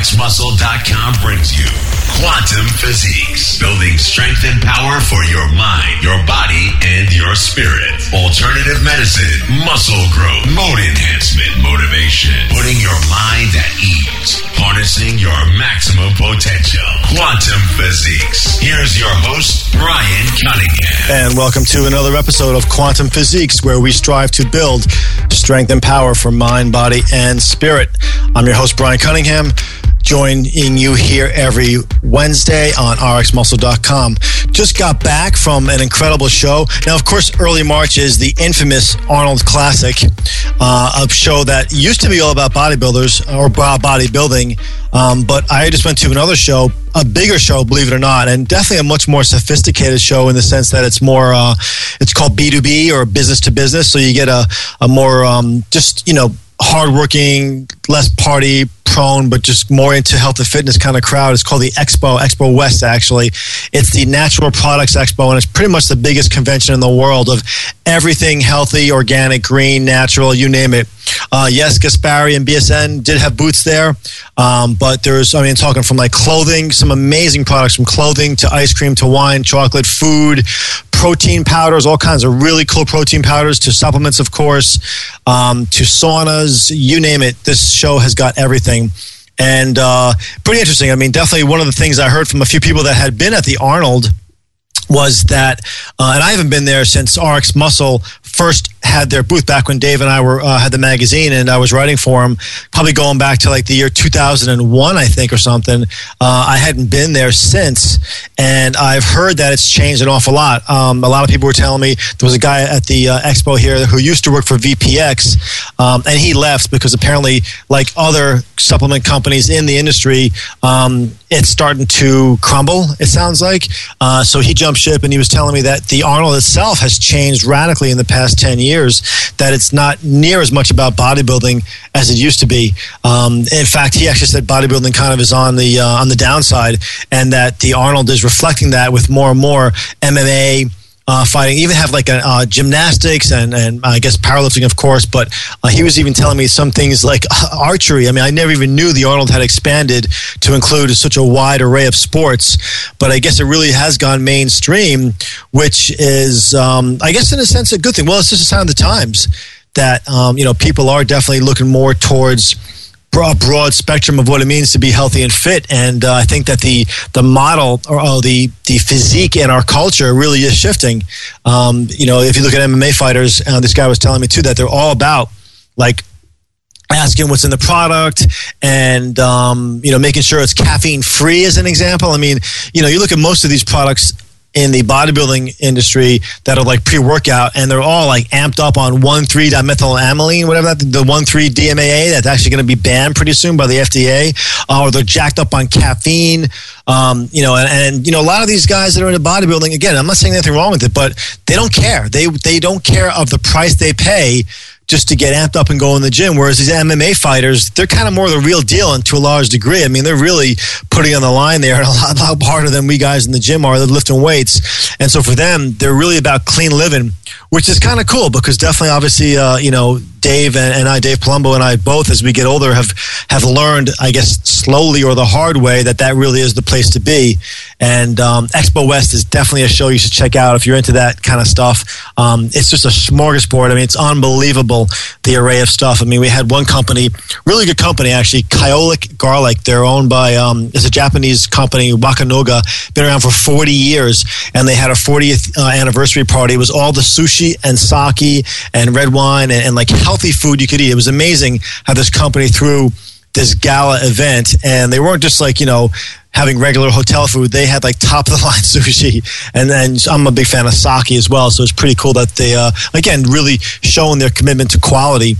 RxMuscle.com brings you Quantum Physiques, building strength and power for your mind, your body, and your spirit. Alternative medicine, muscle growth, mode enhancement, motivation, putting your mind at ease, harnessing your maximum potential. Quantum Physiques. Here's your host, Brian Cunningham. And welcome to another episode of Quantum Physiques, where we strive to build strength and power for mind, body, and spirit. I'm your host, Brian Cunningham joining you here every Wednesday on rxmuscle.com. Just got back from an incredible show. Now, of course, early March is the infamous Arnold Classic, uh, a show that used to be all about bodybuilders or bodybuilding. Um, but I just went to another show, a bigger show, believe it or not, and definitely a much more sophisticated show in the sense that it's more, uh, it's called B2B or business to business. So you get a, a more, um, just, you know, hardworking, less party prone, but just more into health and fitness kind of crowd. It's called the Expo, Expo West, actually. It's the Natural Products Expo, and it's pretty much the biggest convention in the world of everything healthy, organic, green, natural, you name it. Uh, yes, Gaspari and BSN did have booths there, um, but there's, I mean, talking from like clothing, some amazing products from clothing to ice cream to wine, chocolate, food, protein powders, all kinds of really cool protein powders to supplements, of course, um, to saunas, you name it. This show has got everything. And uh, pretty interesting. I mean, definitely one of the things I heard from a few people that had been at the Arnold was that, uh, and I haven't been there since RX Muscle first had their booth back when Dave and I were uh, had the magazine and I was writing for him, probably going back to like the year 2001, I think, or something. Uh, I hadn't been there since, and I've heard that it's changed an awful lot. Um, a lot of people were telling me there was a guy at the uh, expo here who used to work for VPX, um, and he left because apparently, like other supplement companies in the industry, um, it's starting to crumble. It sounds like. Uh, so he jumped ship, and he was telling me that the Arnold itself has changed radically in the past 10 years, that it's not near as much about bodybuilding as it used to be. Um, in fact, he actually said bodybuilding kind of is on the, uh, on the downside, and that the Arnold is reflecting that with more and more MMA uh, fighting, even have like a, uh, gymnastics and, and I guess powerlifting, of course. But uh, he was even telling me some things like archery. I mean, I never even knew the Arnold had expanded to include such a wide array of sports. But I guess it really has gone mainstream, which is, um, I guess, in a sense, a good thing. Well, it's just a sign of the times that um, you know people are definitely looking more towards broad, broad spectrum of what it means to be healthy and fit. And uh, I think that the the model or oh, the the physique in our culture really is shifting. Um, you know, if you look at MMA fighters, uh, this guy was telling me too that they're all about like asking what's in the product and um, you know making sure it's caffeine free as an example i mean you know you look at most of these products in the bodybuilding industry that are like pre-workout and they're all like amped up on 1,3-dimethylamine, whatever that, the 1,3-DMAA that's actually going to be banned pretty soon by the FDA, uh, or they're jacked up on caffeine. Um, you know, and, and, you know, a lot of these guys that are into bodybuilding, again, I'm not saying anything wrong with it, but they don't care. They they don't care of the price they pay just to get amped up and go in the gym. Whereas these MMA fighters, they're kind of more the real deal and to a large degree. I mean, they're really putting on the line there a lot, lot harder than we guys in the gym are. They're lifting weights. And so for them, they're really about clean living, which is kind of cool because definitely, obviously, uh, you know, Dave and, and, I, Dave Palumbo and I both, as we get older, have have learned, I guess, slowly or the hard way, that that really is the place to be. And um, Expo West is definitely a show you should check out if you're into that kind of stuff. Um, it's just a smorgasbord. I mean, it's unbelievable the array of stuff. I mean, we had one company, really good company actually, Kyolic Garlic. They're owned by um, it's a Japanese company, Wakunaga, been around for 40 years, and they had a 40th uh, anniversary party. It was all the sushi and sake and red wine and, and like healthy food you could eat. It was amazing how this company threw this gala event and they weren't just like you know having regular hotel food. They had like top of the line sushi. And then i'm a big fan of sake as well so it's pretty cool that they uh, again really showing their commitment to quality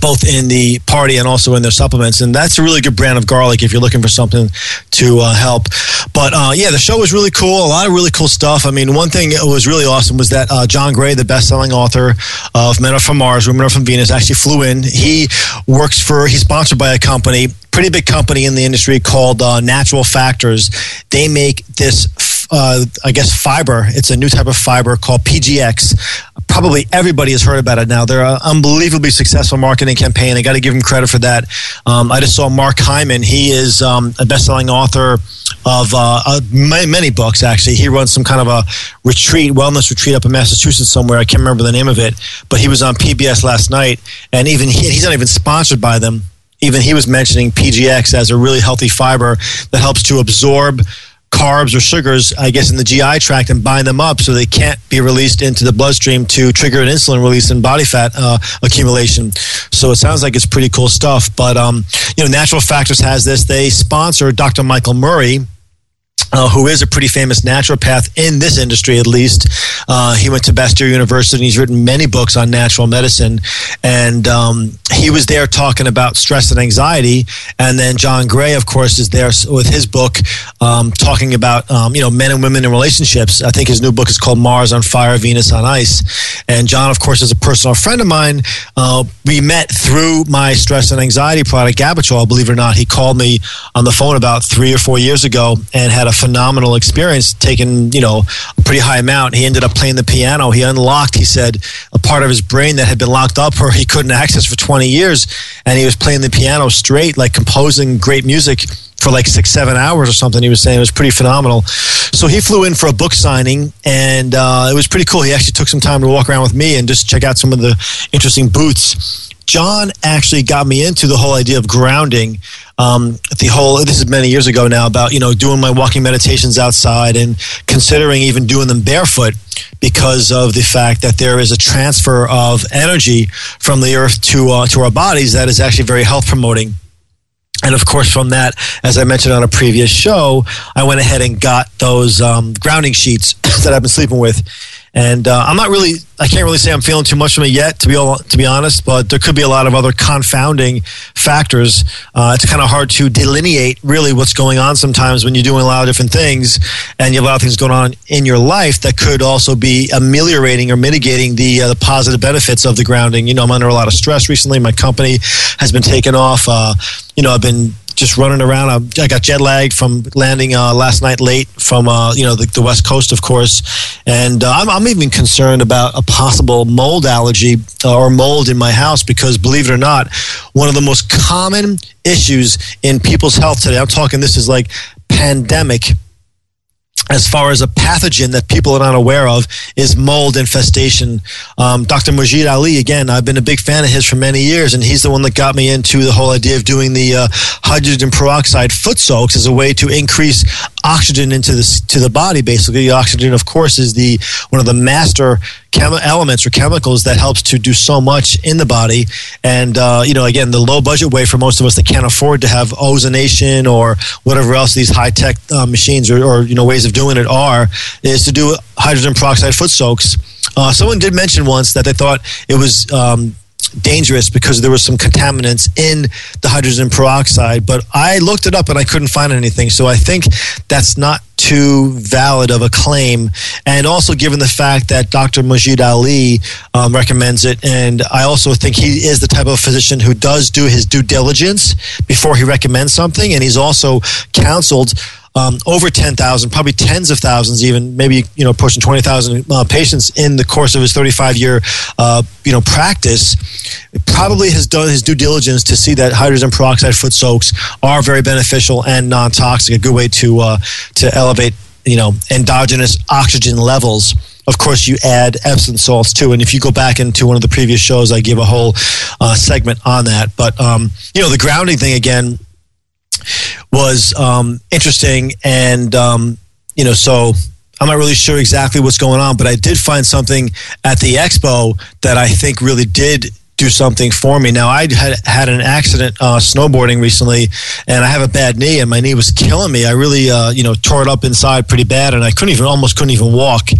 both in the party and also in their supplements. And that's a really good brand of garlic if you're looking for something to uh, help. But uh, yeah, the show was really cool. A lot of really cool stuff. I mean, one thing that was really awesome was that uh, John Gray, the best-selling author of Men Are From Mars, Women Are From Venus, actually flew in. He works for, he's sponsored by a company, pretty big company in the industry called uh, Natural Factors. They make this uh, I guess fiber. It's a new type of fiber called PGX, probably everybody has heard about it now. They're an unbelievably successful marketing campaign. I got to give them credit for that. Um, I just saw Mark Hyman. He is um, a best-selling author of uh, uh, many books. Actually, he runs some kind of a retreat, wellness retreat up in Massachusetts somewhere. I can't remember the name of it, but he was on PBS last night, and even he, he's not even sponsored by them. Even he was mentioning PGX as a really healthy fiber that helps to absorb carbs or sugars, I guess, in the GI tract and bind them up so they can't be released into the bloodstream to trigger an insulin release and body fat uh, accumulation. So it sounds like it's pretty cool stuff. But, um, you know, Natural Factors has this. They sponsor Dr. Michael Murray uh, who is a pretty famous naturopath in this industry, at least. Uh, he went to Bastyr University and he's written many books on natural medicine. And um, he was there talking about stress and anxiety. And then John Gray, of course, is there with his book um, talking about, um, you know, men and women in relationships. I think his new book is called Mars on Fire, Venus on Ice. And John, of course, is a personal friend of mine. Uh, we met through my stress and anxiety product, Gabatrol, believe it or not. He called me on the phone about three or four years ago and had a phenomenal experience, taking you know a pretty high amount. He ended up playing the piano. He unlocked, he said, a part of his brain that had been locked up or he couldn't access for 20 years, and he was playing the piano straight, like composing great music for like six, seven hours or something. He was saying it was pretty phenomenal. So he flew in for a book signing, and uh, it was pretty cool. He actually took some time to walk around with me and just check out some of the interesting booths. John actually got me into the whole idea of grounding um, the whole this is many years ago now about you know doing my walking meditations outside and considering even doing them barefoot because of the fact that there is a transfer of energy from the earth to uh, to our bodies that is actually very health promoting. And of course, from that, as I mentioned on a previous show, I went ahead and got those um, grounding sheets that I've been sleeping with and uh, I'm not really, I can't really say I'm feeling too much from it yet, to be all, to be honest. But there could be a lot of other confounding factors. Uh, it's kind of hard to delineate really what's going on sometimes when you're doing a lot of different things, and you have a lot of things going on in your life that could also be ameliorating or mitigating the uh, the positive benefits of the grounding. You know, I'm under a lot of stress recently. My company has been taken off. Uh, you know, I've been just running around. I, I got jet lagged from landing uh, last night late from uh, you know the, the, West Coast, of course, and uh, I'm, I'm, even concerned about a possible mold allergy uh, or mold in my house because, believe it or not, one of the most common issues in people's health today. I'm talking this is like pandemic as far as a pathogen that people are not aware of is mold infestation. Um, Dr. Majid Ali, again, I've been a big fan of his for many years, and he's the one that got me into the whole idea of doing the uh, hydrogen peroxide foot soaks as a way to increase oxygen into the to the body. Basically, oxygen, of course, is the one of the master elements or chemicals that helps to do so much in the body. And uh, you know, again, the low budget way for most of us that can't afford to have ozonation or whatever else these high tech uh, machines or, or, you know ways of doing it are is to do hydrogen peroxide foot soaks. Uh, someone did mention once that they thought it was um, dangerous because there was some contaminants in the hydrogen peroxide. But I looked it up and I couldn't find anything. So I think that's not too valid of a claim. And also, given the fact that Dr. Majid Ali um, recommends it, and I also think he is the type of physician who does do his due diligence before he recommends something, and he's also counseled um, over 10,000, probably tens of thousands, even maybe, you know, pushing 20,000 uh, patients in the course of his 35 year, uh, you know, practice, probably has done his due diligence to see that hydrogen peroxide foot soaks are very beneficial and non toxic, a good way to, uh, to elevate, you know, endogenous oxygen levels. Of course you add epsom salts too and if you go back into one of the previous shows i give a whole uh, segment on that. But um, you know the grounding thing again was um, interesting. And, um, you know, so I'm not really sure exactly what's going on, but I did find something at the expo that I think really did do something for me. Now, I had had an accident uh, snowboarding recently, and I have a bad knee, and my knee was killing me. I really, uh, you know, tore it up inside pretty bad, and I couldn't even, almost couldn't even walk.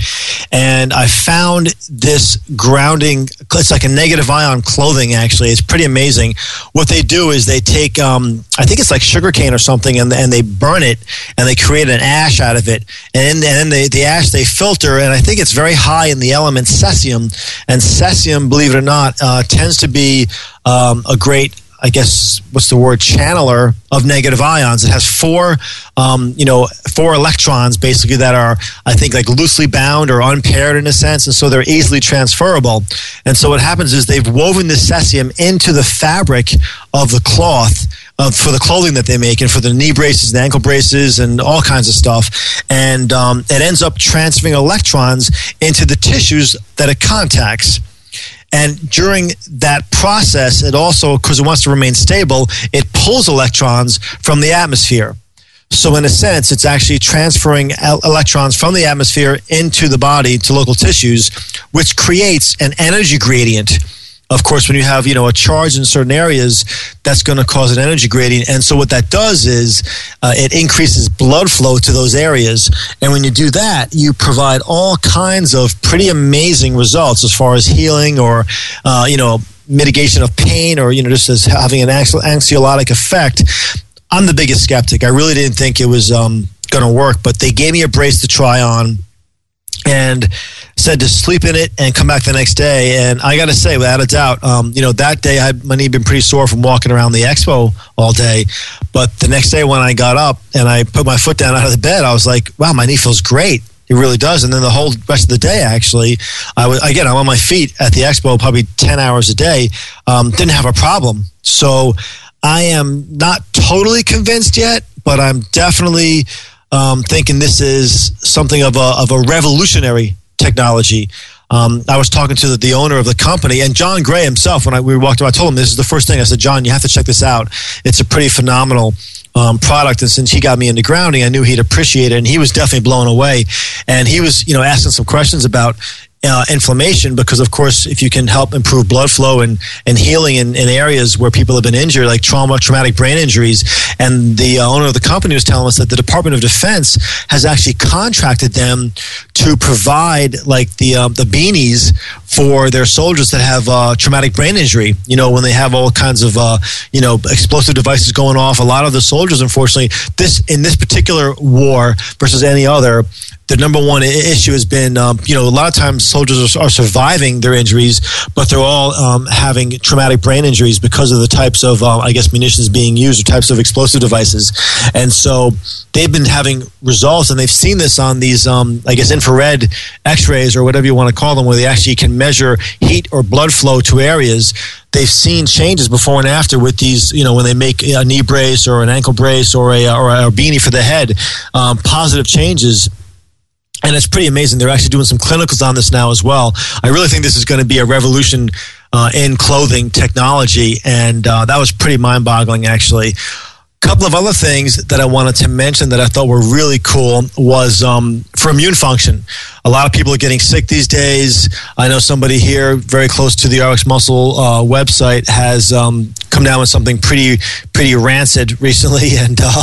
And I found this grounding. It's like a negative ion clothing. Actually, it's pretty amazing. What they do is they take, um, I think it's like sugarcane or something, and and they burn it, and they create an ash out of it, and, then they, the ash they filter, and I think it's very high in the element cesium, and cesium, believe it or not, uh, tends tends to be um, a great I guess what's the word channeler of negative ions. It has four, um, you know, four electrons basically that are I think like loosely bound or unpaired in a sense, and so they're easily transferable. And so what happens is they've woven the cesium into the fabric of the cloth uh, for the clothing that they make and for the knee braces and ankle braces and all kinds of stuff. And um, it ends up transferring electrons into the tissues that it contacts. And during that process, it also, because it wants to remain stable, it pulls electrons from the atmosphere. So, in a sense, it's actually transferring electrons from the atmosphere into the body to local tissues, which creates an energy gradient of course, when you have you know a charge in certain areas, that's going to cause an energy gradient. And so what that does is uh, it increases blood flow to those areas. And when you do that, you provide all kinds of pretty amazing results as far as healing or uh, you know mitigation of pain or you know just as having an anxiolytic effect. I'm the biggest skeptic. I really didn't think it was um, going to work, but they gave me a brace to try on and said to sleep in it and come back the next day. And I got to say, without a doubt, um, you know, that day I my knee been pretty sore from walking around the expo all day. But the next day when I got up and I put my foot down out of the bed, I was like, wow, my knee feels great. It really does. And then the whole rest of the day, actually, I was again, I'm on my feet at the expo probably 10 hours a day. Um, didn't have a problem. So I am not totally convinced yet, but I'm definitely um, thinking this is something of a, of a revolutionary technology. Um, I was talking to the, the, owner of the company and John Gray himself when I, we walked up. I told him this is the first thing. I said, John, you have to check this out. It's a pretty phenomenal um, product. And since he got me into grounding, I knew he'd appreciate it. And he was definitely blown away. And he was, you know, asking some questions about uh, inflammation because of course if you can help improve blood flow and, and healing in, in areas where people have been injured like trauma traumatic brain injuries. And the uh, owner of the company was telling us that the department of defense has actually contracted them to provide like the uh, the beanies for their soldiers that have uh, traumatic brain injury you know when they have all kinds of uh, you know explosive devices going off a lot of the soldiers unfortunately this in this particular war versus any other the number one issue has been, um, you know, a lot of times soldiers are, are surviving their injuries, but they're all um, having traumatic brain injuries because of the types of, uh, I guess, munitions being used or types of explosive devices. And so they've been having results, and they've seen this on these, um, I guess, infrared X-rays or whatever you want to call them, where they actually can measure heat or blood flow to areas they've seen changes before and after with these, you know, when they make a knee brace or an ankle brace or a, or a beanie for the head, um, positive changes and it's pretty amazing. They're actually doing some clinicals on this now as well. I really think this is going to be a revolution uh, in clothing technology, and uh, that was pretty mind-boggling, actually couple of other things that I wanted to mention that I thought were really cool was um, for immune function. A lot of people are getting sick these days. I know somebody here, very close to the RX Muscle uh, website, has um, come down with something pretty pretty rancid recently. And uh,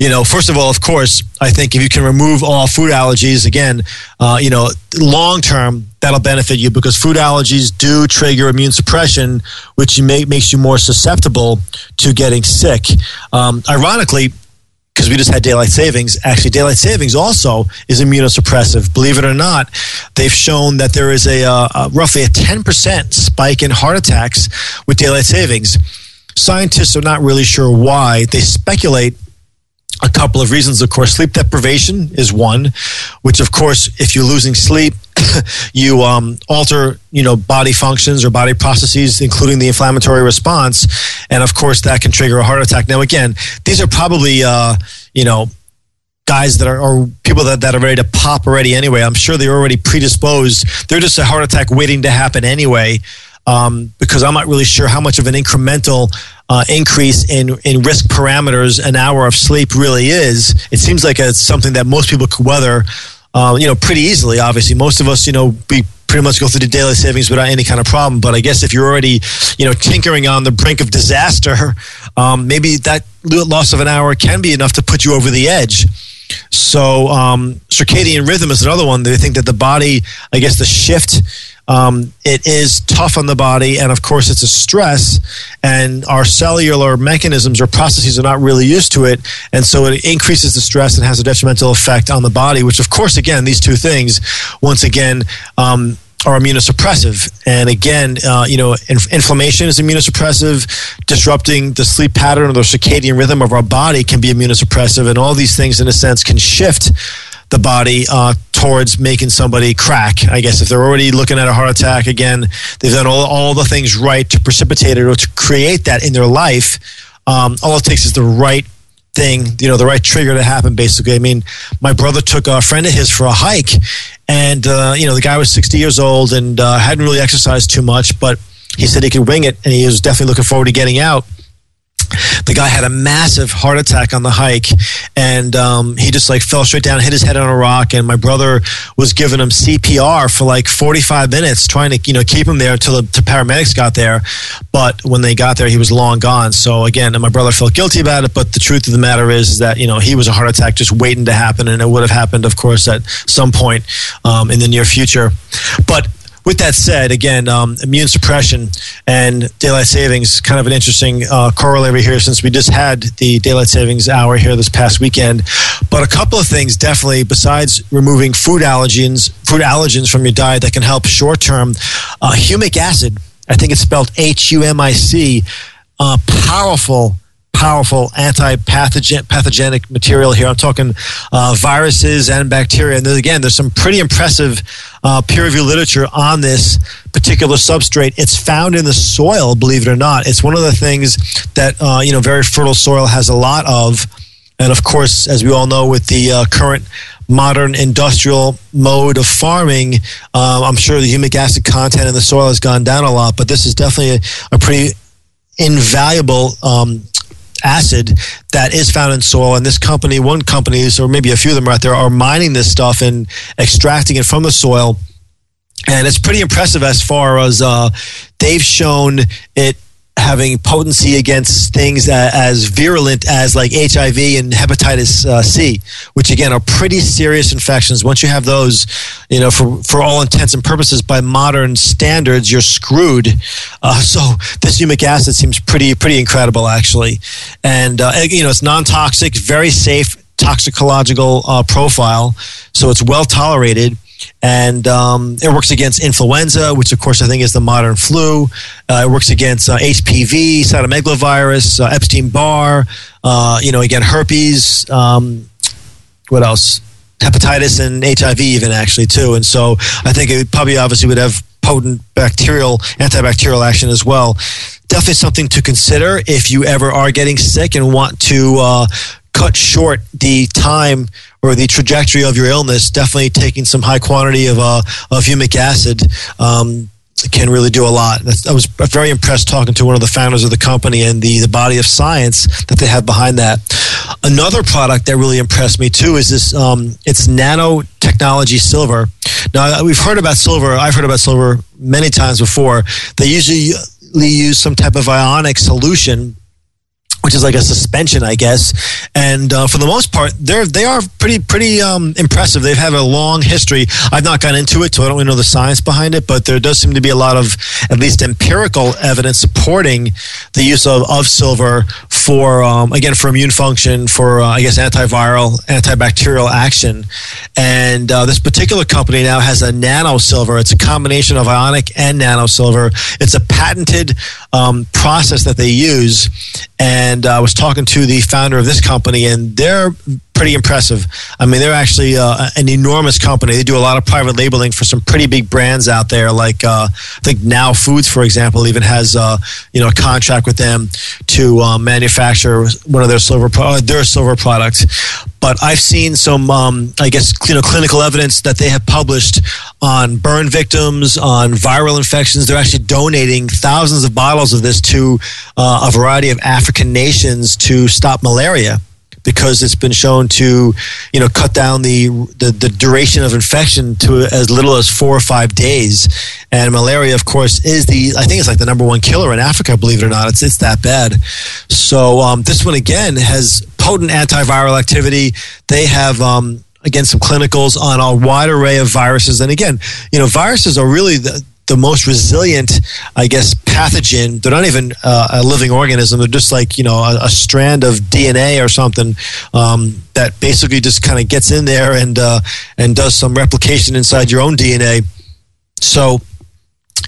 you know, first of all, of course, I think if you can remove all food allergies, again, uh, you know, long term that'll benefit you because food allergies do trigger immune suppression, which may, makes you more susceptible to getting sick. Um, ironically, because we just had daylight savings. Actually, daylight savings also is immunosuppressive. Believe it or not, they've shown that there is a, uh, a roughly a 10% spike in heart attacks with daylight savings. Scientists are not really sure why. They speculate a couple of reasons. Of course, sleep deprivation is one, which, of course, if you're losing sleep, you um, alter, you know, body functions or body processes, including the inflammatory response, and of course, that can trigger a heart attack. Now, again, these are probably, uh, you know, guys that are or people that, that are ready to pop already anyway. I'm sure they're already predisposed. They're just a heart attack waiting to happen anyway. Um, because I'm not really sure how much of an incremental uh, increase in, in risk parameters an hour of sleep really is. It seems like it's something that most people could weather, uh, you know, pretty easily. Obviously, most of us, you know, we pretty much go through the daily savings without any kind of problem. But I guess if you're already, you know, tinkering on the brink of disaster, um, maybe that loss of an hour can be enough to put you over the edge. So um, circadian rhythm is another one. They think that the body, I guess, the shift um, it is tough on the body, and of course, it's a stress, and our cellular mechanisms or processes are not really used to it, and so it increases the stress and has a detrimental effect on the body. Which, of course, again, these two things, once again, um, are immunosuppressive. And again, uh, you know, inf- inflammation is immunosuppressive. Disrupting the sleep pattern or the circadian rhythm of our body can be immunosuppressive. And all these things, in a sense, can shift the body uh, towards making somebody crack. I guess if they're already looking at a heart attack again, they've done all, all the things right to precipitate it or to create that in their life. Um, all it takes is the right thing, you know, the right trigger to happen, basically. I mean, my brother took a friend of his for a hike, and, uh, you know, the guy was 60 years old and uh, hadn't really exercised too much, but he said he could wing it, and he was definitely looking forward to getting out the guy had a massive heart attack on the hike and um, he just like fell straight down hit his head on a rock and my brother was giving him cpr for like 45 minutes trying to you know keep him there until the, the paramedics got there. But when they got there he was long gone. So again my brother felt guilty about it but the truth of the matter is, is that you know he was a heart attack just waiting to happen and it would have happened of course at some point um, in the near future. But with that said, again, um, immune suppression and daylight savings kind of an interesting uh, corollary here since we just had the daylight savings hour here this past weekend. But a couple of things definitely, besides removing food allergens, food allergens from your diet that can help short term, uh, humic acid. I think it's spelled H U M I C. Uh, powerful powerful anti-pathogen pathogenic material here. I'm talking uh, viruses and bacteria. And again, there's some pretty impressive uh, peer-reviewed literature on this particular substrate. It's found in the soil, believe it or not. It's one of the things that uh, you know very fertile soil has a lot of. And of course, as we all know, with the uh, current modern industrial mode of farming, uh, I'm sure the humic acid content in the soil has gone down a lot. But this is definitely a, a pretty invaluable um, acid that is found in soil. And this company, one company, or maybe a few of them out there, are mining this stuff and extracting it from the soil. And it's pretty impressive as far as uh, they've shown it having potency against things as virulent as like HIV and hepatitis uh, C, which again are pretty serious infections. Once you have those, you know, for, for all intents and purposes, by modern standards, you're screwed. Uh, so this humic acid seems pretty pretty incredible, actually, and uh, you know it's non-toxic, very safe toxicological uh, profile, so it's well tolerated and um, it works against influenza, which of course I think is the modern flu. Uh, it works against uh, HPV, cytomegalovirus, uh, Epstein Barr. Uh, you know, again herpes. Um, what else? Hepatitis and HIV, even actually too. And so I think it probably obviously would have potent bacterial antibacterial action as well. Definitely something to consider if you ever are getting sick and want to uh, cut short the time or the trajectory of your illness, definitely taking some high quantity of, uh, of humic acid um, can really do a lot. I was very impressed talking to one of the founders of the company and the, the body of science that they have behind that. Another product that really impressed me too is this. Um, it's nanotechnology silver. Now we've heard about silver. I've heard about silver many times before. They usually use some type of ionic solution which is like a suspension, I guess. And uh, for the most part, they're they are pretty pretty um, impressive. They have had a long history. I've not gone into it, so I don't really know the science behind it. But there does seem to be a lot of at least empirical evidence supporting the use of, of silver for um, again for immune function, for uh, I guess antiviral, antibacterial action. And uh, this particular company now has a nano silver. It's a combination of ionic and nano silver. It's a patented um, process that they use and I was talking to the founder of this company, and they're pretty impressive. I mean, they're actually uh, an enormous company. They do a lot of private labeling for some pretty big brands out there, like uh, I think Now Foods, for example, even has uh, you know a contract with them to uh, manufacture one of their silver pro- uh, their silver products. But I've seen some, um, I guess, you know, clinical evidence that they have published on burn victims, on viral infections. They're actually donating thousands of bottles of this to uh, a variety of African nations to stop malaria because it's been shown to, you know, cut down the, the, the duration of infection to as little as four or five days. And malaria, of course, is the I think it's like the number one killer in Africa. Believe it or not, it's it's that bad. So um, this one again has potent antiviral activity. They have. Um, again, some clinicals on a wide array of viruses. And again, you know, viruses are really the, the most resilient, I guess, pathogen. They're not even uh, a living organism. They're just like you know a, a strand of DNA or something um, that basically just kind of gets in there and uh, and does some replication inside your own DNA. So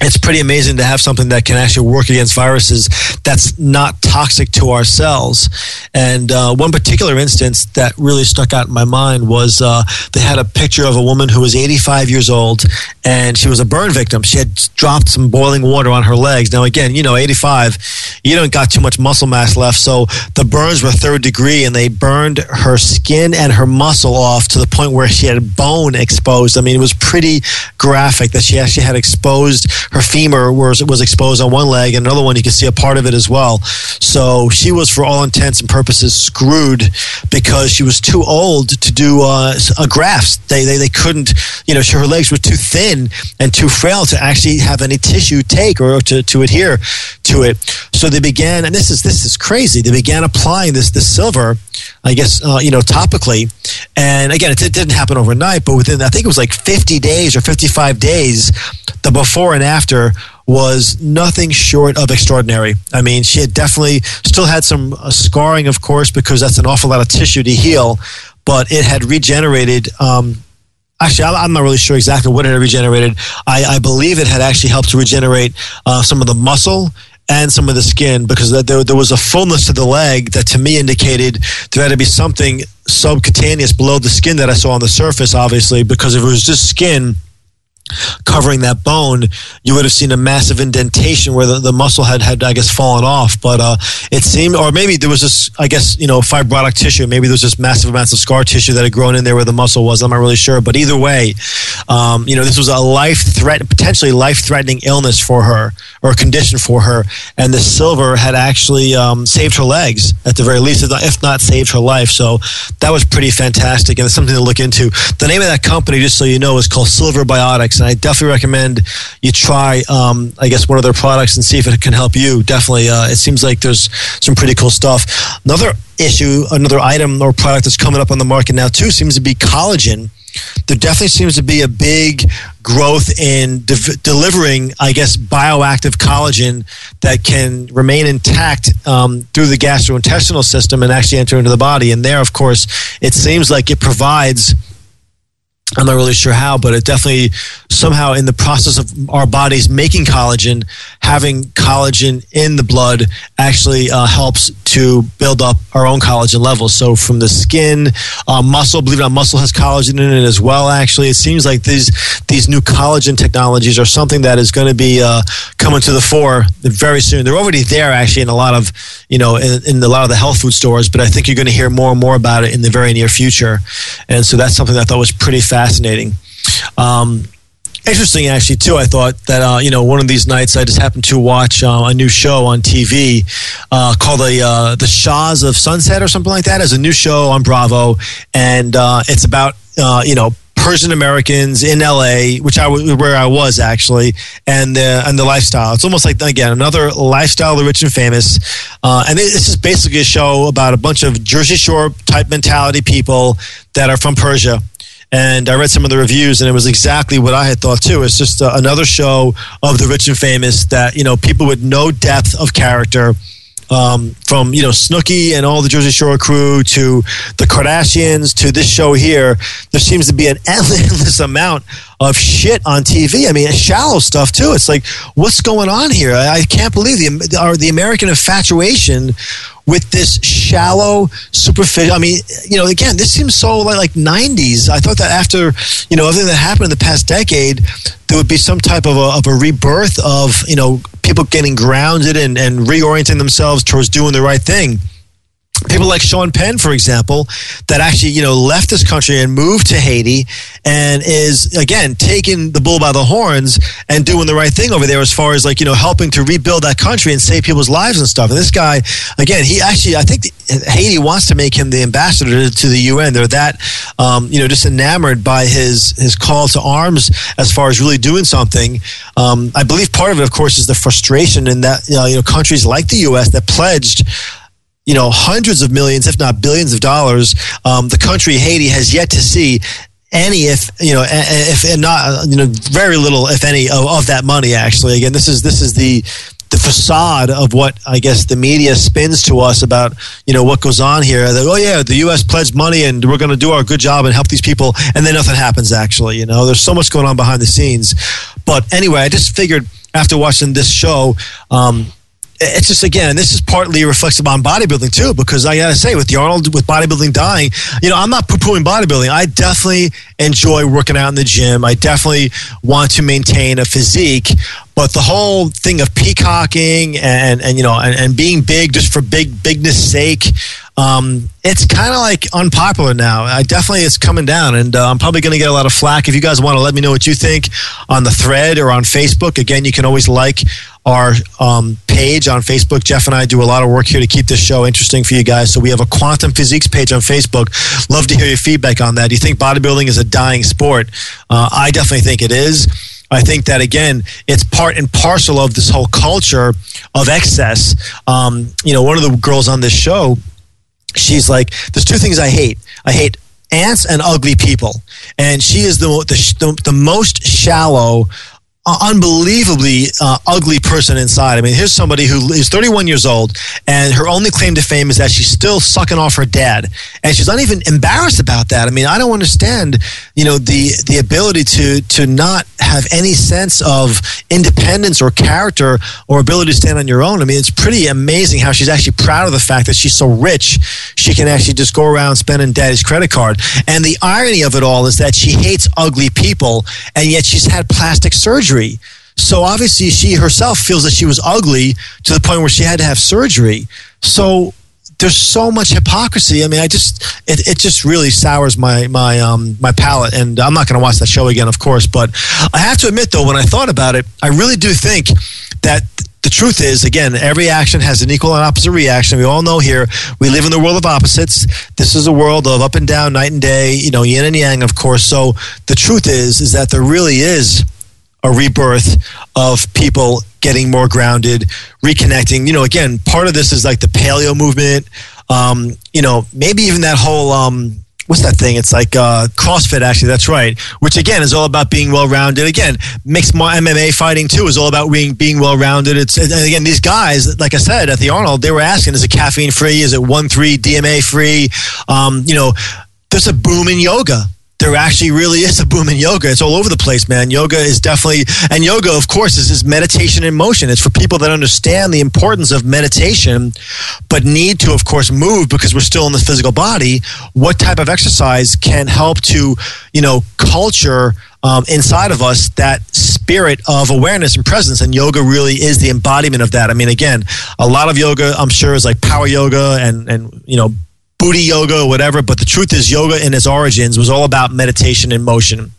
it's pretty amazing to have something that can actually work against viruses that's not toxic to our cells. And uh, one particular instance that really stuck out in my mind was uh, they had a picture of a woman who was 85 years old and she was a burn victim. She had dropped some boiling water on her legs. Now, again, you know, 85, you don't got too much muscle mass left. So the burns were third degree and they burned her skin and her muscle off to the point where she had bone exposed. I mean, it was pretty graphic that she actually had exposed her femur was was exposed on one leg, and another one you can see a part of it as well. So she was, for all intents and purposes, screwed because she was too old to do uh, a graft. They, they they couldn't, you know, her legs were too thin and too frail to actually have any tissue take or to, to adhere to it. So they began, and this is this is crazy. They began applying this this silver, I guess, uh, you know, topically. And again, it, it didn't happen overnight, but within I think it was like 50 days or 55 days, the before and after was nothing short of extraordinary. I mean, she had definitely still had some uh, scarring, of course, because that's an awful lot of tissue to heal, but it had regenerated. Um, actually, I'm not really sure exactly what it had regenerated. I, I believe it had actually helped to regenerate uh, some of the muscle and some of the skin because there, there was a fullness to the leg that to me indicated there had to be something subcutaneous below the skin that I saw on the surface, obviously, because if it was just skin, covering that bone, you would have seen a massive indentation where the, the muscle had, had, I guess, fallen off. But uh, it seemed, or maybe there was this, I guess, you know, fibrotic tissue. Maybe there was just massive amounts of scar tissue that had grown in there where the muscle was. I'm not really sure. But either way, um, you know, this was a life threat, potentially life threatening illness for her or condition for her. And the silver had actually um, saved her legs at the very least, if not, if not saved her life. So that was pretty fantastic. And it's something to look into. The name of that company, just so you know, is called Silver Biotics and I definitely recommend you try, um, I guess, one of their products and see if it can help you. Definitely, uh, it seems like there's some pretty cool stuff. Another issue, another item or product that's coming up on the market now too seems to be collagen. There definitely seems to be a big growth in de- delivering, I guess, bioactive collagen that can remain intact um, through the gastrointestinal system and actually enter into the body. And there, of course, it seems like it provides I'm not really sure how, but it definitely somehow in the process of our bodies making collagen, having collagen in the blood actually uh, helps to build up our own collagen levels. So from the skin, uh, muscle, believe it or not, muscle has collagen in it as well. Actually, it seems like these these new collagen technologies are something that is going to be uh, coming to the fore very soon. They're already there actually in a lot of you know in, in a lot of the health food stores, but I think you're going to hear more and more about it in the very near future. And so that's something that I thought was pretty fascinating fascinating. Um, interesting actually too i thought that uh, you know one of these nights i just happened to watch uh, a new show on tv uh, called the uh, the shahs of sunset or something like that as a new show on bravo and uh, it's about uh, you know Persian Americans in LA, which I where I was actually, and the and the lifestyle. It's almost like again another lifestyle the rich and famous, uh, and this is basically a show about a bunch of Jersey Shore type mentality people that are from Persia and I read some of the reviews, and it was exactly what I had thought too. It's just uh, another show of the rich and famous that you know people with no depth of character. Um, from you know Snooki and all the Jersey Shore crew to the Kardashians to this show here, there seems to be an endless amount of shit on TV. I mean, shallow stuff too. It's like, what's going on here? I, I can't believe the our, the American infatuation with this shallow, superficial. I mean, you know, again, this seems so like, like 90s. I thought that after, you know, everything that happened in the past decade, there would be some type of a, of a rebirth of, you know, people getting grounded and, and reorienting themselves towards doing the right thing people like Sean Penn, for example, that actually you know left this country and moved to Haiti and is again taking the bull by the horns and doing the right thing over there as far as like you know helping to rebuild that country and save people's lives and stuff. And this guy, again, he actually I think Haiti wants to make him the ambassador to the UN. They're that um, you know just enamored by his his call to arms as far as really doing something. Um, I believe part of it, of course, is the frustration in that you know countries like the U.S. that pledged you know, hundreds of millions, if not billions of dollars. Um, the country Haiti has yet to see any, if you know, if and not, you know, very little, if any, of, of that money. Actually, again, this is this is the the facade of what I guess the media spins to us about you know what goes on here. That, oh yeah, the U.S. pledged money and we're going to do our good job and help these people, and then nothing happens. Actually, you know, there's so much going on behind the scenes. But anyway, I just figured after watching this show. Um, it's just again, this is partly reflective on bodybuilding too, because I gotta say, with the Arnold with bodybuilding dying, you know, I'm not poo-pooing bodybuilding. I definitely enjoy working out in the gym. I definitely want to maintain a physique, but the whole thing of peacocking and and you know and, and being big just for big bigness sake, um, it's kind of like unpopular now. I definitely it's coming down, and uh, I'm probably going to get a lot of flack. If you guys want to let me know what you think on the thread or on Facebook, again, you can always like our um, page on Facebook. Jeff and I do a lot of work here to keep this show interesting for you guys. So we have a quantum physiques page on Facebook. Love to hear your feedback on that. Do you think bodybuilding is a dying sport? Uh, I definitely think it is. I think that again, it's part and parcel of this whole culture of excess. Um, you know, one of the girls on this show, she's like, "There's two things I hate. I hate ants and ugly people," and she is the the, the most shallow unbelievably uh, ugly person inside. I mean, here's somebody who is 31 years old, and her only claim to fame is that she's still sucking off her dad, and she's not even embarrassed about that. I mean, I don't understand, you know, the the ability to to not have any sense of independence or character or ability to stand on your own. I mean, it's pretty amazing how she's actually proud of the fact that she's so rich she can actually just go around spending daddy's credit card. And the irony of it all is that she hates ugly people, and yet she's had plastic surgery surgery. So obviously, she herself feels that she was ugly to the point where she had to have surgery. So there's so much hypocrisy. I mean, I just it, it just really sours my my um my palate, and I'm not going to watch that show again, of course. But I have to admit, though, when I thought about it, I really do think that the truth is, again, every action has an equal and opposite reaction. We all know here we live in the world of opposites. This is a world of up and down, night and day, you know, yin and yang, of course. So the truth is, is that there really is a rebirth of people getting more grounded, reconnecting. You know, again, part of this is like the paleo movement. Um, you know, maybe even that whole um, what's that thing? It's like uh, CrossFit, actually. That's right. Which again is all about being well rounded. Again, mixed MMA fighting too is all about being being well rounded. It's and again these guys, like I said at the Arnold, they were asking, is it caffeine free? Is it one three DMA free? Um, you know, there's a boom in yoga there actually really is a boom in yoga. It's all over the place, man. Yoga is definitely, and yoga, of course, is, is meditation in motion. It's for people that understand the importance of meditation, but need to, of course, move because we're still in the physical body. What type of exercise can help to, you know, culture um, inside of us that spirit of awareness and presence. And yoga really is the embodiment of that. I mean, again, a lot of yoga, I'm sure, is like power yoga and, and you know, booty yoga or whatever. But the truth is, yoga in its origins was all about meditation and motion.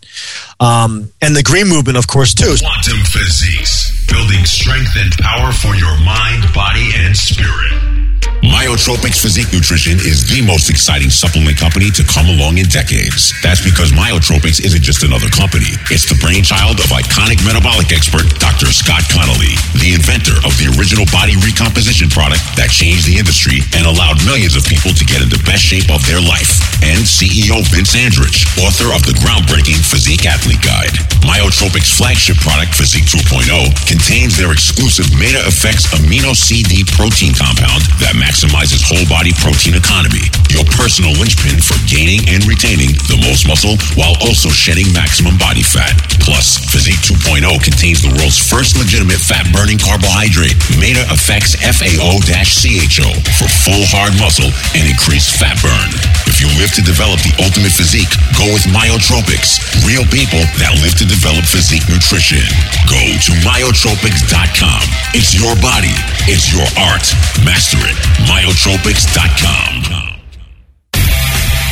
Um, and the green movement, of course, too. Quantum physiques, building strength and power for your mind, body, and spirit. Myotropics Physique Nutrition is the most exciting supplement company to come along in decades. That's because Myotropics isn't just another company. It's the brainchild of iconic metabolic expert Dr. Scott Connolly, the inventor of the original body recomposition product that changed the industry and allowed millions of people to get in the best shape of their life. And CEO Vince Andrich, author of the groundbreaking Physique Athlete Guide. Myotropics flagship product Physique 2.0 contains their exclusive Meta Effects Amino CD protein compound that maximizes whole body protein economy, your personal linchpin for gaining and retaining the most muscle while also shedding maximum body fat. Plus, Physique 2.0 contains the world's first legitimate fat burning carbohydrate, Meta Effects FAO-CHO, for full hard muscle and increased fat burn. If you live to develop the ultimate physique, go with Myotropics. Real people that live to develop physique nutrition. Go to myotropics.com. It's your body. It's your art. Master it myotropics.com.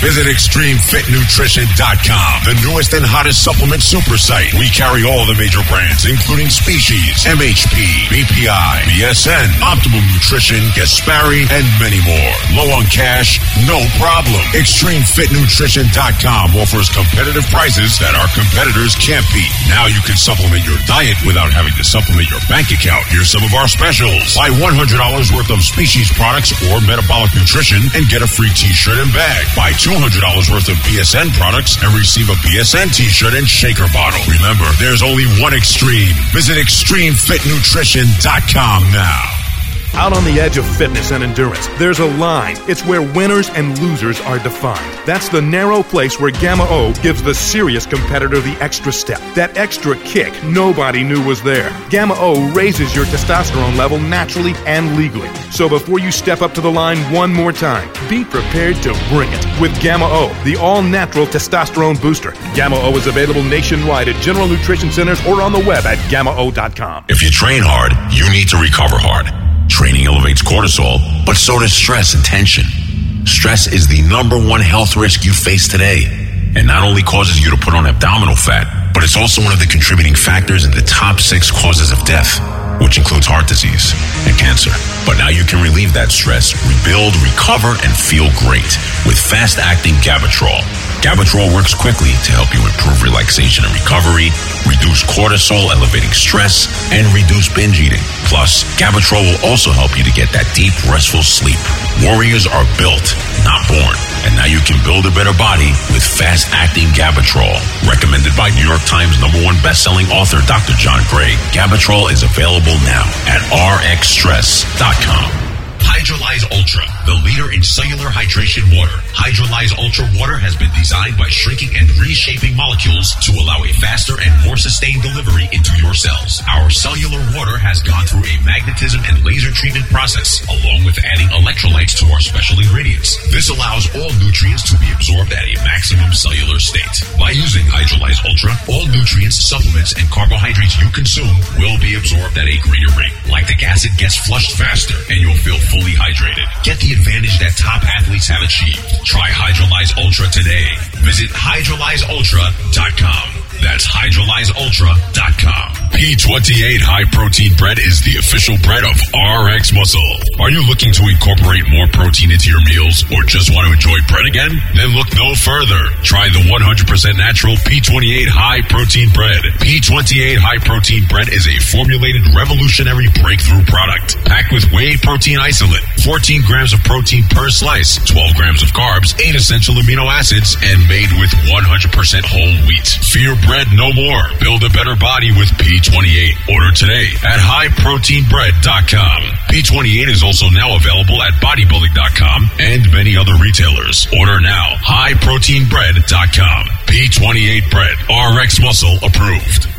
Visit ExtremeFitNutrition.com, the newest and hottest supplement super site. We carry all the major brands, including Species, MHP, BPI, BSN, Optimum Nutrition, Gaspari, and many more. Low on cash? No problem. ExtremeFitNutrition.com offers competitive prices that our competitors can't beat. Now you can supplement your diet without having to supplement your bank account. Here's some of our specials. Buy $100 worth of Species products or Metabolic Nutrition and get a free t-shirt and bag. Buy $200 worth of BSN products and receive a BSN t-shirt and shaker bottle. Remember, there's only one extreme. Visit extremefitnutrition.com now. Out on the edge of fitness and endurance, there's a line. It's where winners and losers are defined. That's the narrow place where Gamma O gives the serious competitor the extra step, that extra kick nobody knew was there. Gamma O raises your testosterone level naturally and legally. So before you step up to the line one more time, be prepared to bring it with Gamma O, the all natural testosterone booster. Gamma O is available nationwide at General Nutrition Centers or on the web at gammao.com. If you train hard, you need to recover hard. Training elevates cortisol, but so does stress and tension. Stress is the number one health risk you face today, and not only causes you to put on abdominal fat, but it's also one of the contributing factors in the top six causes of death, which includes heart disease and cancer. But now you can relieve that stress, rebuild, recover, and feel great with fast acting Gabatrol. Gabatrol works quickly to help you improve relaxation and recovery, reduce cortisol, elevating stress, and reduce binge eating. Plus, Gabatrol will also help you to get that deep, restful sleep. Warriors are built, not born. And now you can build a better body with fast acting Gabatrol. Recommended by New York Times number one best-selling author Dr. John Gray. Gabatrol is available now at rxstress.com. Hydrolyze Ultra, the leader in cellular hydration water. Hydrolyze Ultra water has been designed by shrinking and reshaping molecules to allow a faster and more sustained delivery into your cells. Our cellular water has gone through a magnetism and laser treatment process, along with adding electrolytes to our special ingredients. This allows all nutrients to be absorbed at a maximum cellular state. By using Hydrolyze Ultra, all nutrients, supplements, and carbohydrates you consume will be absorbed at a greater rate. Lactic acid gets flushed faster, and you'll feel fully hydrated. Get the advantage that top athletes have achieved. Try Hydrolyze Ultra today. Visit hydrolyzeultra.com. That's hydrolyzeultra.com. P28 High Protein Bread is the official bread of RX Muscle. Are you looking to incorporate more protein into your meals or just want to enjoy bread again? Then look no further. Try the 100% natural P28 High Protein Bread. P28 High Protein Bread is a formulated revolutionary breakthrough product packed with whey protein isolate, 14 grams of protein per slice, 12 grams of carbs, 8 essential amino acids, and made with 100% whole wheat. Fear bread no more. Build a better body with P28. Order today at highproteinbread.com. P28 is also now available at bodybuilding.com and many other retailers. Order now. highproteinbread.com. P28 bread. RX muscle approved.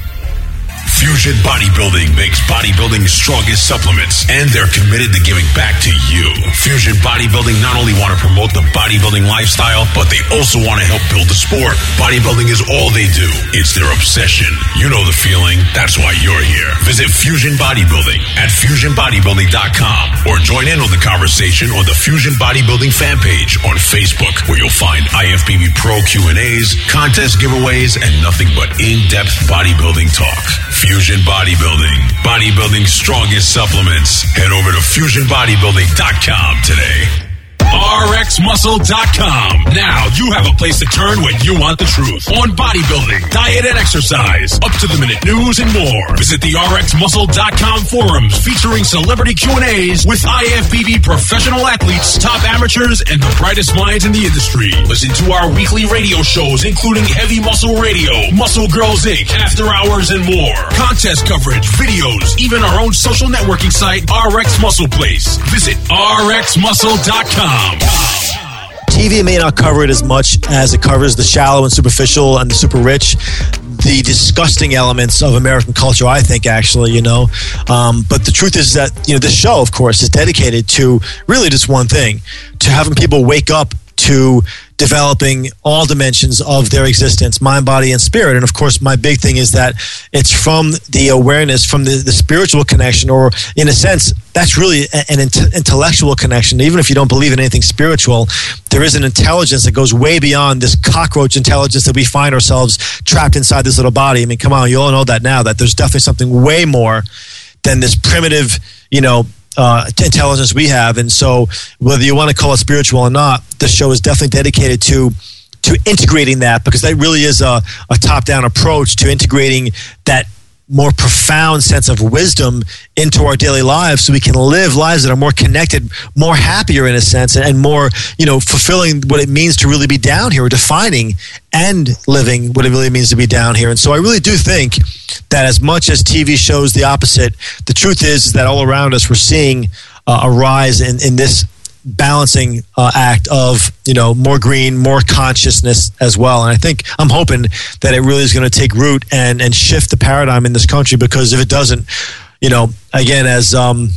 Fusion Bodybuilding makes bodybuilding's strongest supplements, and they're committed to giving back to you. Fusion Bodybuilding not only want to promote the bodybuilding lifestyle, but they also want to help build the sport. Bodybuilding is all they do. It's their obsession. You know the feeling. That's why you're here. Visit Fusion Bodybuilding at fusionbodybuilding.com or join in on the conversation on the Fusion Bodybuilding fan page on Facebook, where you'll find IFBB Pro Q&As, contest giveaways, and nothing but in-depth bodybuilding talk. Fusion Bodybuilding. Bodybuilding's strongest supplements. Head over to fusionbodybuilding.com today. RxMuscle.com. Now you have a place to turn when you want the truth on bodybuilding, diet, and exercise, up to the minute news and more. Visit the RxMuscle.com forums featuring celebrity Q and A's with IFBB professional athletes, top amateurs, and the brightest minds in the industry. Listen to our weekly radio shows, including Heavy Muscle Radio, Muscle Girls Inc., After Hours, and more. Contest coverage, videos, even our own social networking site, RX Muscle Place. Visit RxMuscle.com. TV may not cover it as much as it covers the shallow and superficial and the super rich. The disgusting elements of American culture, I think, actually, you know. Um, but the truth is that, you know, this show, of course, is dedicated to really just one thing to having people wake up to developing all dimensions of their existence mind body and spirit. And of course my big thing is that it's from the awareness from the, the spiritual connection or in a sense that's really an int- intellectual connection. Even if you don't believe in anything spiritual there is an intelligence that goes way beyond this cockroach intelligence that we find ourselves trapped inside this little body. I mean come on you all know that now that there's definitely something way more than this primitive you know uh, intelligence we have. And so, whether you want to call it spiritual or not, this show is definitely dedicated to to integrating that because that really is a, a top down approach to integrating that more profound sense of wisdom into our daily lives so we can live lives that are more connected, more happier in a sense, and more, you know, fulfilling what it means to really be down here, defining and living what it really means to be down here. And so I really do think that as much as TV shows the opposite, the truth is, is that all around us we're seeing uh, a rise in, in this balancing uh, act of you know more green, more consciousness as well. And I think I'm hoping that it really is going to take root and and shift the paradigm in this country because if it doesn't, you know, again as um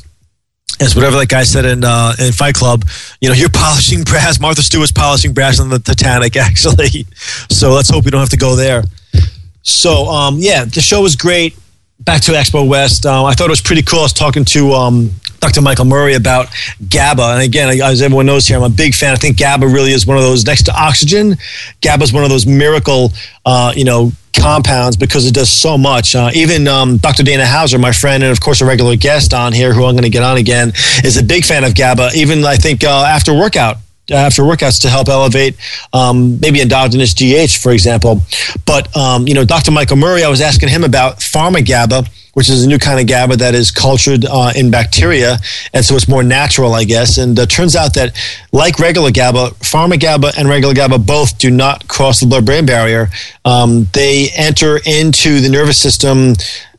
as whatever that guy said in uh, in Fight Club, you know, you're polishing brass. Martha Stewart's polishing brass on the Titanic, actually. So let's hope we don't have to go there. So um, yeah, the show was great. Back to Expo West. Uh, I thought it was pretty cool. I was talking to um, Dr. Michael Murray about GABA. And again, as everyone knows here, I'm a big fan. I think GABA really is one of those next to oxygen. GABA is one of those miracle, uh, you know, compounds because it does so much. Uh, even um, Dr. Dana Hauser, my friend, and of course a regular guest on here, who I'm going to get on again, is a big fan of GABA. Even I think uh, after workout, after workouts to help elevate um, maybe endogenous GH, for example. But um, you know, Dr. Michael Murray, I was asking him about pharma GABA which is a new kind of GABA that is cultured uh, in bacteria, and so it's more natural, I guess. And uh, turns out that, like regular GABA, pharma GABA and regular GABA both do not cross the blood-brain barrier. Um, they enter into the nervous system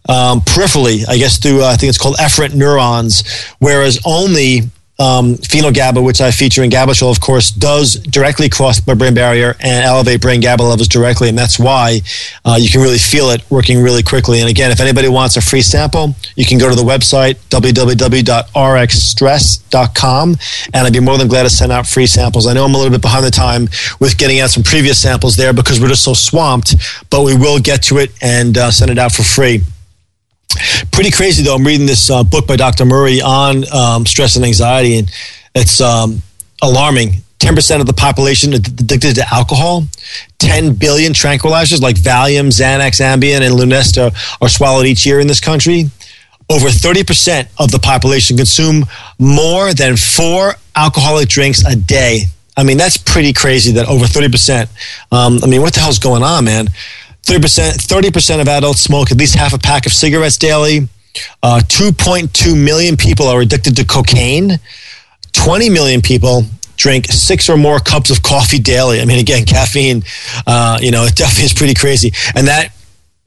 um, peripherally, I guess through uh, I think it's called efferent neurons, whereas only um, phenyl-GABA, which I feature in GABA Show, of course, does directly cross the brain barrier and elevate brain GABA levels directly, and that's why uh, you can really feel it working really quickly. And again, if anybody wants a free sample, you can go to the website www.rxstress.com, and I'd be more than glad to send out free samples. I know I'm a little bit behind the time with getting out some previous samples there because we're just so swamped, but we will get to it and uh, send it out for free. Pretty crazy though. I'm reading this uh, book by Dr. Murray on um, stress and anxiety, and it's um, alarming. 10% of the population addicted to alcohol. 10 billion tranquilizers like Valium, Xanax, Ambien, and Lunesta are swallowed each year in this country. Over 30% of the population consume more than four alcoholic drinks a day. I mean, that's pretty crazy that over 30%. Um, I mean, what the hell's going on, man? 30%, 30% of adults smoke at least half a pack of cigarettes daily. Uh, 2.2 million people are addicted to cocaine. 20 million people drink six or more cups of coffee daily. I mean, again, caffeine, uh, you know, it definitely is pretty crazy. And that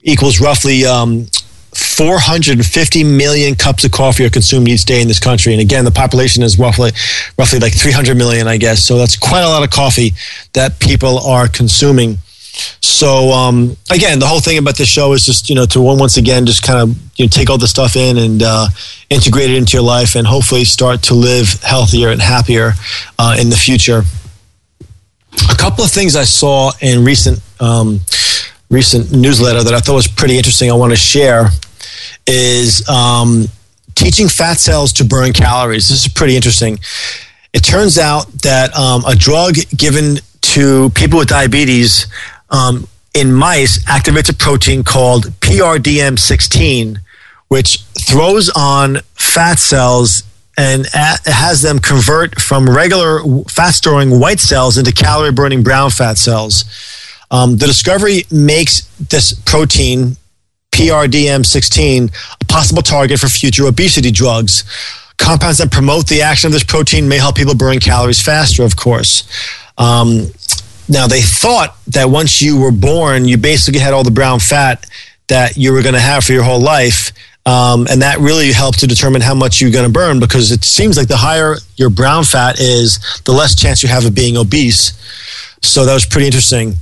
equals roughly um, 450 million cups of coffee are consumed each day in this country. And again, the population is roughly, roughly like 300 million, I guess. So that's quite a lot of coffee that people are consuming. So um, again, the whole thing about this show is just you know to once again just kind of you know, take all the stuff in and uh, integrate it into your life, and hopefully start to live healthier and happier uh, in the future. A couple of things I saw in recent um, recent newsletter that I thought was pretty interesting. I want to share is um, teaching fat cells to burn calories. This is pretty interesting. It turns out that um, a drug given to people with diabetes um, in mice activates a protein called PRDM16, which throws on fat cells and has them convert from regular fat storing white cells into calorie burning brown fat cells. Um, the discovery makes this protein, PRDM16, a possible target for future obesity drugs. Compounds that promote the action of this protein may help people burn calories faster, of course. Um, now, they thought that once you were born, you basically had all the brown fat that you were going to have for your whole life. Um, and that really helped to determine how much you're going to burn because it seems like the higher your brown fat is, the less chance you have of being obese. So that was pretty interesting.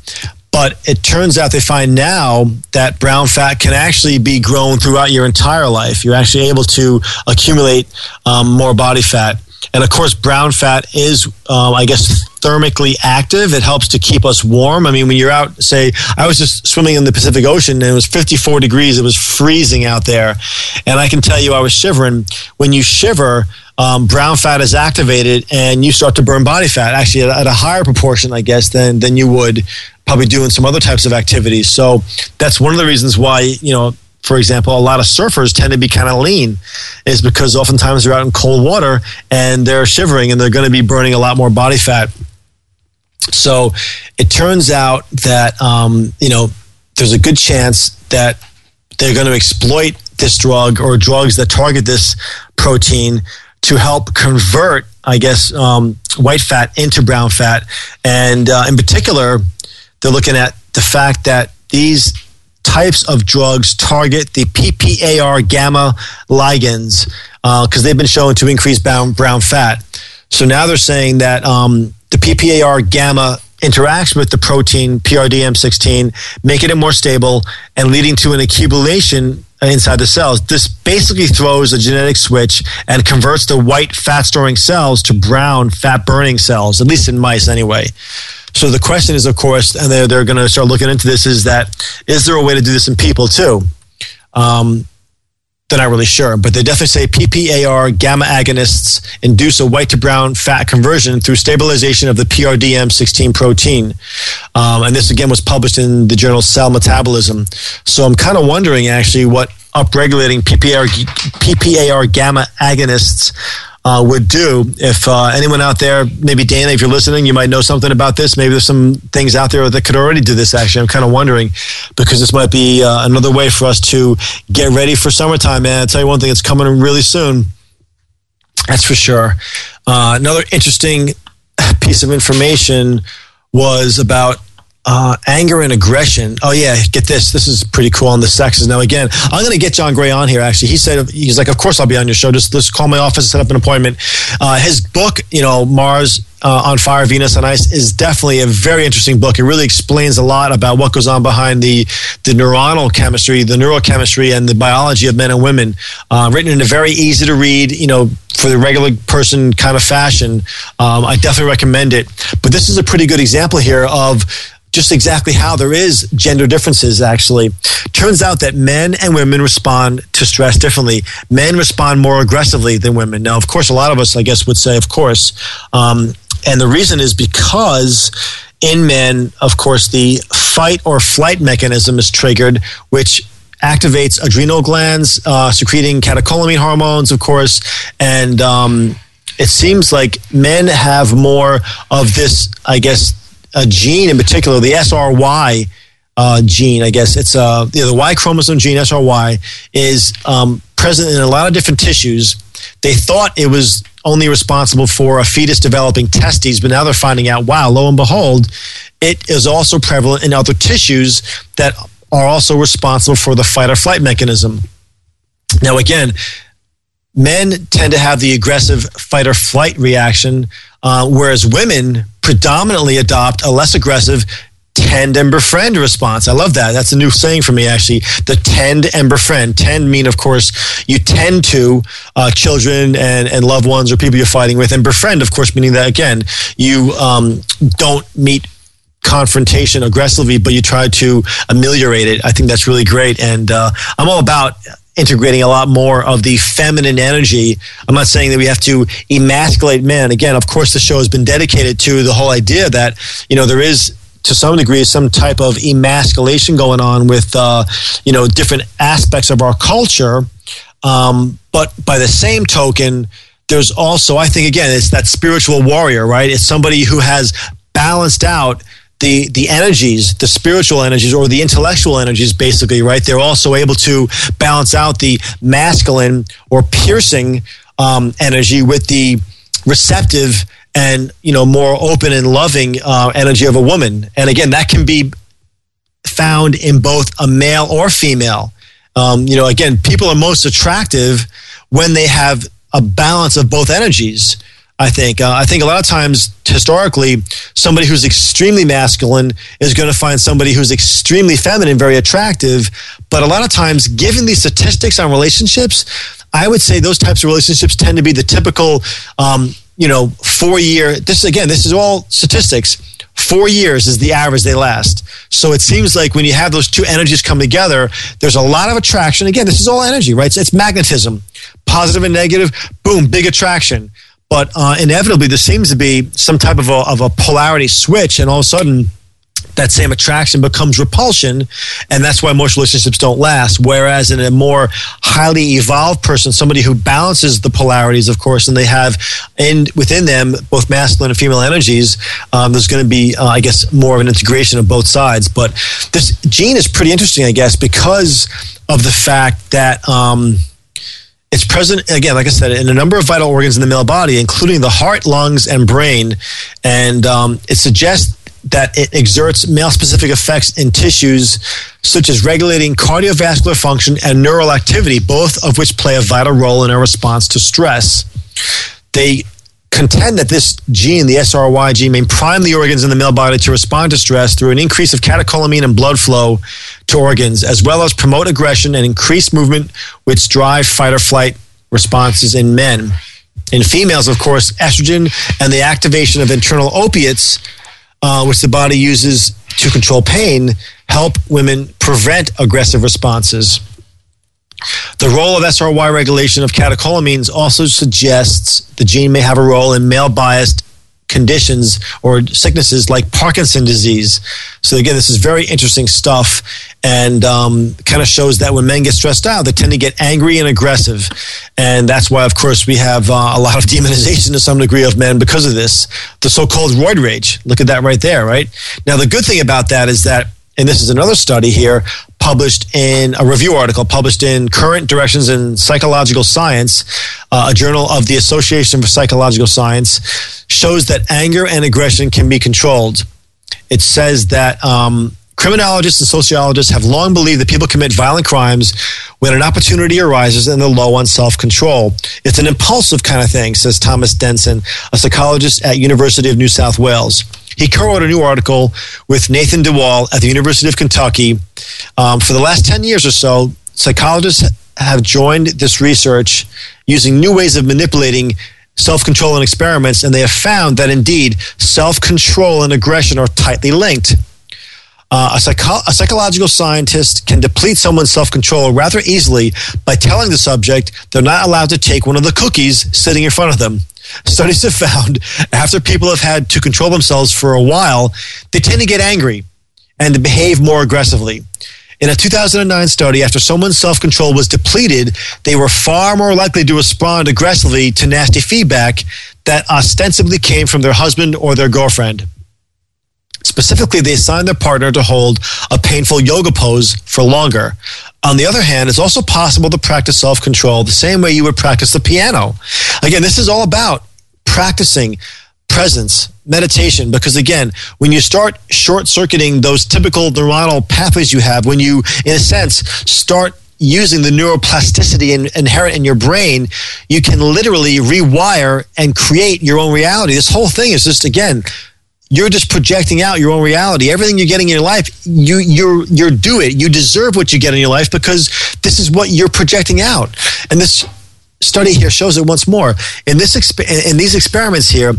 But it turns out they find now that brown fat can actually be grown throughout your entire life. You're actually able to accumulate um, more body fat. And of course, brown fat is, um, I guess, thermically active. It helps to keep us warm. I mean, when you're out, say, I was just swimming in the Pacific Ocean and it was 54 degrees. It was freezing out there. And I can tell you, I was shivering. When you shiver, um, brown fat is activated and you start to burn body fat, actually, at, at a higher proportion, I guess, than, than you would probably doing some other types of activities. So that's one of the reasons why, you know, for example, a lot of surfers tend to be kind of lean, is because oftentimes they're out in cold water and they're shivering and they're going to be burning a lot more body fat. So it turns out that um, you know there's a good chance that they're going to exploit this drug or drugs that target this protein to help convert, I guess, um, white fat into brown fat. And uh, in particular, they're looking at the fact that these types of drugs target the PPAR gamma ligands because uh, they've been shown to increase brown, brown fat. So now they're saying that um, the PPAR gamma interacts with the protein PRDM16, making it more stable and leading to an accumulation inside the cells. This basically throws a genetic switch and converts the white fat storing cells to brown fat burning cells, at least in mice anyway. So the question is, of course, and they're, they're going to start looking into this, is that is there a way to do this in people too? Um, they're not really sure, but they definitely say PPAR gamma agonists induce a white to brown fat conversion through stabilization of the PRDM16 protein. Um, and this again was published in the journal Cell Metabolism. So I'm kind of wondering actually what upregulating PPAR, PPAR gamma agonists uh, would do. If uh, anyone out there, maybe Dana, if you're listening, you might know something about this. Maybe there's some things out there that could already do this. Actually, I'm kind of wondering because this might be uh, another way for us to get ready for summertime. Man, I'll tell you one thing, it's coming really soon. That's for sure. Uh, another interesting piece of information was about uh, anger and aggression. Oh yeah, get this. This is pretty cool on the sexes. Now again, I'm going to get John Gray on here. Actually, he said he's like, of course I'll be on your show. Just let's call my office and set up an appointment. Uh, his book, you know, Mars uh, on Fire, Venus on Ice, is definitely a very interesting book. It really explains a lot about what goes on behind the the neuronal chemistry, the neurochemistry, and the biology of men and women. Uh, written in a very easy to read, you know, for the regular person kind of fashion. Um, I definitely recommend it. But this is a pretty good example here of just exactly how there is gender differences actually. Turns out that men and women respond to stress differently. Men respond more aggressively than women. Now of course a lot of us i guess would say of course. Um, and the reason is because in men of course the fight or flight mechanism is triggered which activates adrenal glands uh, secreting catecholamine hormones of course. And um, it seems like men have more of this i guess a gene in particular, the SRY uh, gene, I guess it's uh, you know, the Y chromosome gene, SRY, is um, present in a lot of different tissues. They thought it was only responsible for a fetus developing testes, but now they're finding out, wow, lo and behold, it is also prevalent in other tissues that are also responsible for the fight or flight mechanism. Now, again, men tend to have the aggressive fight or flight reaction, uh, whereas women predominantly adopt a less aggressive tend and befriend response. I love that. That's a new saying for me, actually. The tend and befriend. Tend mean, of course, you tend to uh, children and, and loved ones or people you're fighting with. And befriend, of course, meaning that, again, you um, don't meet confrontation aggressively, but you try to ameliorate it. I think that's really great. And uh, I'm all about integrating a lot more of the feminine energy. I'm not saying that we have to emasculate men. Again, of course, the show has been dedicated to the whole idea that, you know, there is to some degree some type of emasculation going on with, uh, you know, different aspects of our culture. Um, but by the same token, there's also, I think, again, it's that spiritual warrior, right? It's somebody who has balanced out the the energies, the spiritual energies or the intellectual energies, basically, right? They're also able to balance out the masculine or piercing um, energy with the receptive and you know more open and loving uh, energy of a woman. And again, that can be found in both a male or female. Um, you know, again, people are most attractive when they have a balance of both energies. I think. Uh, I think a lot of times, historically, somebody who's extremely masculine is going to find somebody who's extremely feminine very attractive. But a lot of times, given these statistics on relationships, I would say those types of relationships tend to be the typical, um, you know, four year. This again, this is all statistics. Four years is the average they last. So it seems like when you have those two energies come together, there's a lot of attraction. Again, this is all energy, right? So it's magnetism, positive and negative. Boom, big attraction but uh, inevitably, there seems to be some type of a, of a polarity switch, and all of a sudden, that same attraction becomes repulsion and that's why most relationships don't last. Whereas in a more highly evolved person somebody who balances the polarities of course and they have in within them both masculine and female energies um, there's going to be uh, i guess more of an integration of both sides. But this gene is pretty interesting i guess because of the fact that um, it's present again, like I said, in a number of vital organs in the male body, including the heart, lungs, and brain. And um, it suggests that it exerts male specific effects in tissues such as regulating cardiovascular function and neural activity, both of which play a vital role in our response to stress. They contend that this gene, the SRY gene, may prime the organs in the male body to respond to stress through an increase of catecholamine and blood flow to organs, as well as promote aggression and increase movement, which drive fight or flight responses in men. In females, of course, estrogen and the activation of internal opiates uh, which the body uses to control pain, help women prevent aggressive responses. The role of SRY regulation of catecholamines also suggests the gene may have a role in male biased conditions or sicknesses like Parkinson disease. So again, this is very interesting stuff, and um, kind of shows that when men get stressed out, they tend to get angry and aggressive, and that's why, of course, we have uh, a lot of demonization to some degree of men because of this, the so-called roid rage. Look at that right there, right? Now, the good thing about that is that and this is another study here published in a review article published in Current Directions in Psychological Science, uh, a journal of the Association for Psychological Science, shows that anger and aggression can be controlled. It says that um, criminologists and sociologists have long believed that people commit violent crimes when an opportunity arises and they're low on self-control. It's an impulsive kind of thing, says Thomas Denson, a psychologist at University of New South Wales. He co-wrote a new article with Nathan DeWall at the University of Kentucky. Um, for the last 10 years or so, psychologists have joined this research using new ways of manipulating self-control in experiments, and they have found that indeed self-control and aggression are tightly linked. Uh, a, psycho- a, psychological scientist can deplete someone's self control rather easily by telling the subject they're not allowed to take one of the cookies sitting in front of them. Studies have found after people have had to control themselves for a while, they tend to get angry and behave more aggressively. In a 2009 study, after someone's self control was depleted, they were far more likely to respond aggressively to nasty feedback that ostensibly came from their husband or their girlfriend. Specifically, they assign their partner to hold a painful yoga pose for longer. On the other hand, it's also possible to practice self control the same way you would practice the piano. Again, this is all about practicing presence, meditation, because again, when you start short circuiting those typical neuronal pathways you have, when you, in a sense, start using the neuroplasticity in, inherent in your brain, you can literally rewire and create your own reality. This whole thing is just, again, you're just projecting out your own reality. Everything you're getting in your life, you you're you're do it. You deserve what you get in your life because this is what you're projecting out. And this study here shows it once more. In this exp- in these experiments here,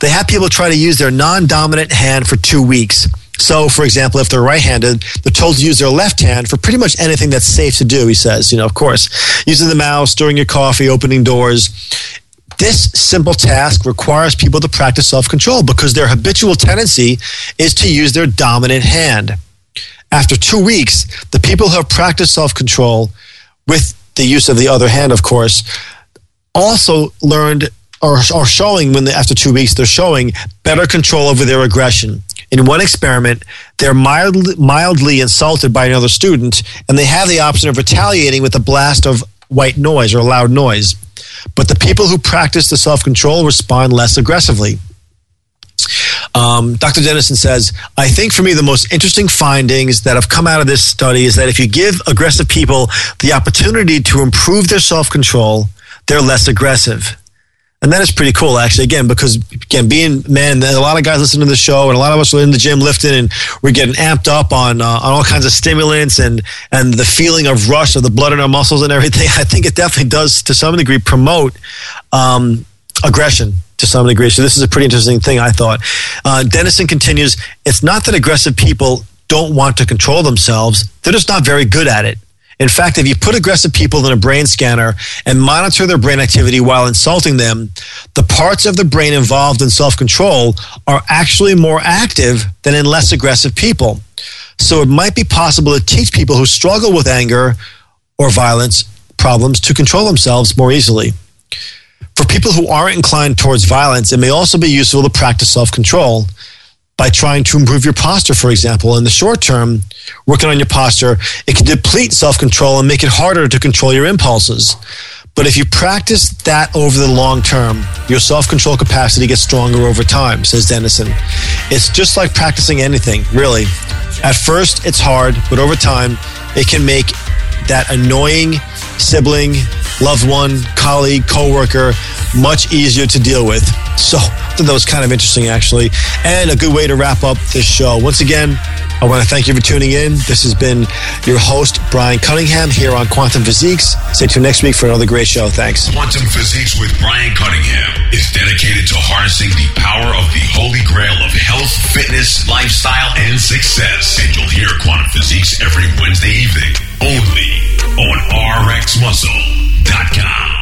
they have people try to use their non-dominant hand for 2 weeks. So, for example, if they're right-handed, they're told to use their left hand for pretty much anything that's safe to do. He says, you know, of course, using the mouse, stirring your coffee, opening doors. This simple task requires people to practice self control because their habitual tendency is to use their dominant hand. After two weeks, the people who have practiced self control with the use of the other hand, of course, also learned or are showing when they, after two weeks they're showing better control over their aggression. In one experiment, they're mildly, mildly insulted by another student, and they have the option of retaliating with a blast of white noise or loud noise. But the people who practice the self control respond less aggressively. Um, Dr. Dennison says, I think for me, the most interesting findings that have come out of this study is that if you give aggressive people the opportunity to improve their self control, they're less aggressive. And that is pretty cool, actually, again, because, again, being man, a lot of guys listen to the show, and a lot of us are in the gym lifting, and we're getting amped up on, uh, on all kinds of stimulants and, and the feeling of rush of the blood in our muscles and everything. I think it definitely does, to some degree, promote um, aggression to some degree. So this is a pretty interesting thing, I thought. Uh, Dennison continues, it's not that aggressive people don't want to control themselves, they're just not very good at it. In fact, if you put aggressive people in a brain scanner and monitor their brain activity while insulting them, the parts of the brain involved in self control are actually more active than in less aggressive people. So it might be possible to teach people who struggle with anger or violence problems to control themselves more easily. For people who aren't inclined towards violence, it may also be useful to practice self control by trying to improve your posture, for example. In the short term, working on your posture, it can deplete self control and make it harder to control your impulses. But if you practice that over the long term, your self control capacity gets stronger over time, says Dennison. It's just like practicing anything, really. At first, it's hard, but over time, it can make that annoying sibling, loved one, colleague, coworker much easier to deal with. So that was kind of interesting, actually, and a good way to wrap up this show. Once again, I want to thank you for tuning in. This has been your host, Brian Cunningham, here on Quantum Physiques. Stay tuned next week for another great show. Thanks. Quantum Physiques with Brian Cunningham is dedicated to harnessing the power of the holy grail of health, fitness, lifestyle, and success. And you'll hear Quantum Physiques every Wednesday evening only on RxMuscle.com.